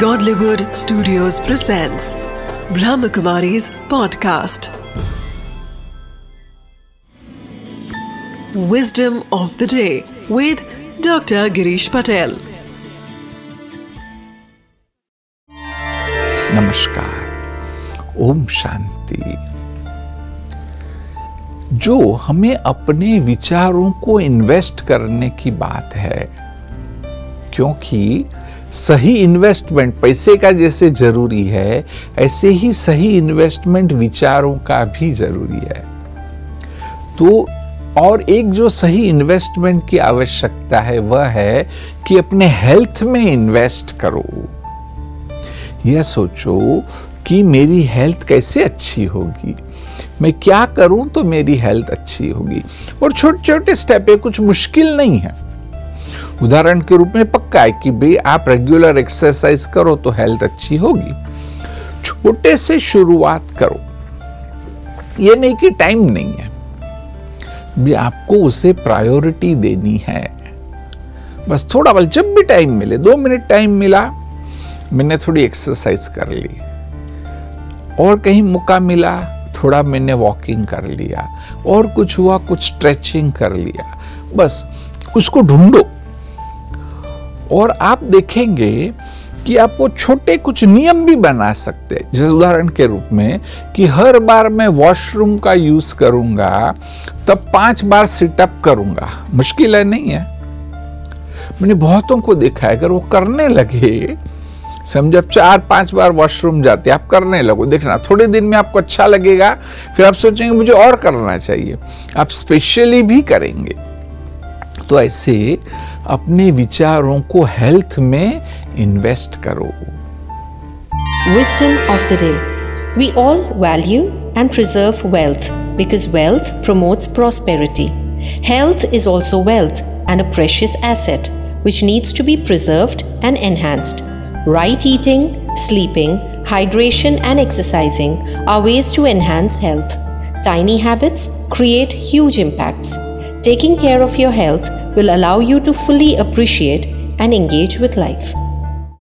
Godlywood Studios presents Brahmakumari's podcast. Wisdom of the day with Dr. Girish Patel. नमस्कार ओम शांति जो हमें अपने विचारों को इन्वेस्ट करने की बात है क्योंकि सही इन्वेस्टमेंट पैसे का जैसे ज़रूरी है, ऐसे ही सही इन्वेस्टमेंट विचारों का भी ज़रूरी है। तो और एक जो सही इन्वेस्टमेंट की आवश्यकता है, वह है कि अपने हेल्थ में इन्वेस्ट करो। यह सोचो कि मेरी हेल्थ कैसे अच्छी होगी। मैं क्या करूँ तो मेरी हेल्थ अच्छी होगी। और छोटे छोटे स्टेप है कुछ मुश्किल नहीं है। उदाहरण के रूप में पक्का है कि भाई, आप रेगुलर एक्सरसाइज करो तो हेल्थ अच्छी होगी। छोटे से शुरुआत करो। ये नहीं कि टाइम नहीं है। भी आपको उसे प्रायोरिटी देनी है। बस थोड़ा बल, जब भी टाइम मिले, दो मिनट टाइम मिला, मैंने थोड़ी एक्सरसाइज कर ली। और कहीं मौका मिला, थोड़ा मैंने वॉकिंग कर लिया, और कुछ हुआ, कुछ स्ट्रेचिंग कर लिया। बस, उसको ढूंढो। और आप देखेंगे कि आप वो छोटे कुछ नियम भी बना सकते हैं। जैसे उदाहरण के रूप में कि हर बार मैं वॉशरूम का यूज़ करूँगा, तब पाँच बार सिटअप करूँगा। मुश्किल है, नहीं है? मैंने बहुतों को देखा है, अगर वो करने लगे, समझ चार, पाँच बार वॉशरूम जाते आप करने लगो। देखना, थोड़े दिन में आपको अच्छा लगेगा, फिर आप सोचेंगे मुझे और करना चाहिए। आप स्पेशली भी करेंगे। तो ऐसे अपने विचारों को हेल्थ में इन्वेस्ट करो Wisdom of the day We all value and preserve wealth because wealth promotes prosperity. Health is also wealth and a precious asset which needs to be preserved and enhanced. Right eating, sleeping, hydration, and exercising are ways to enhance health. Tiny habits create huge impacts. Taking care of your health will allow you to fully appreciate and engage with life.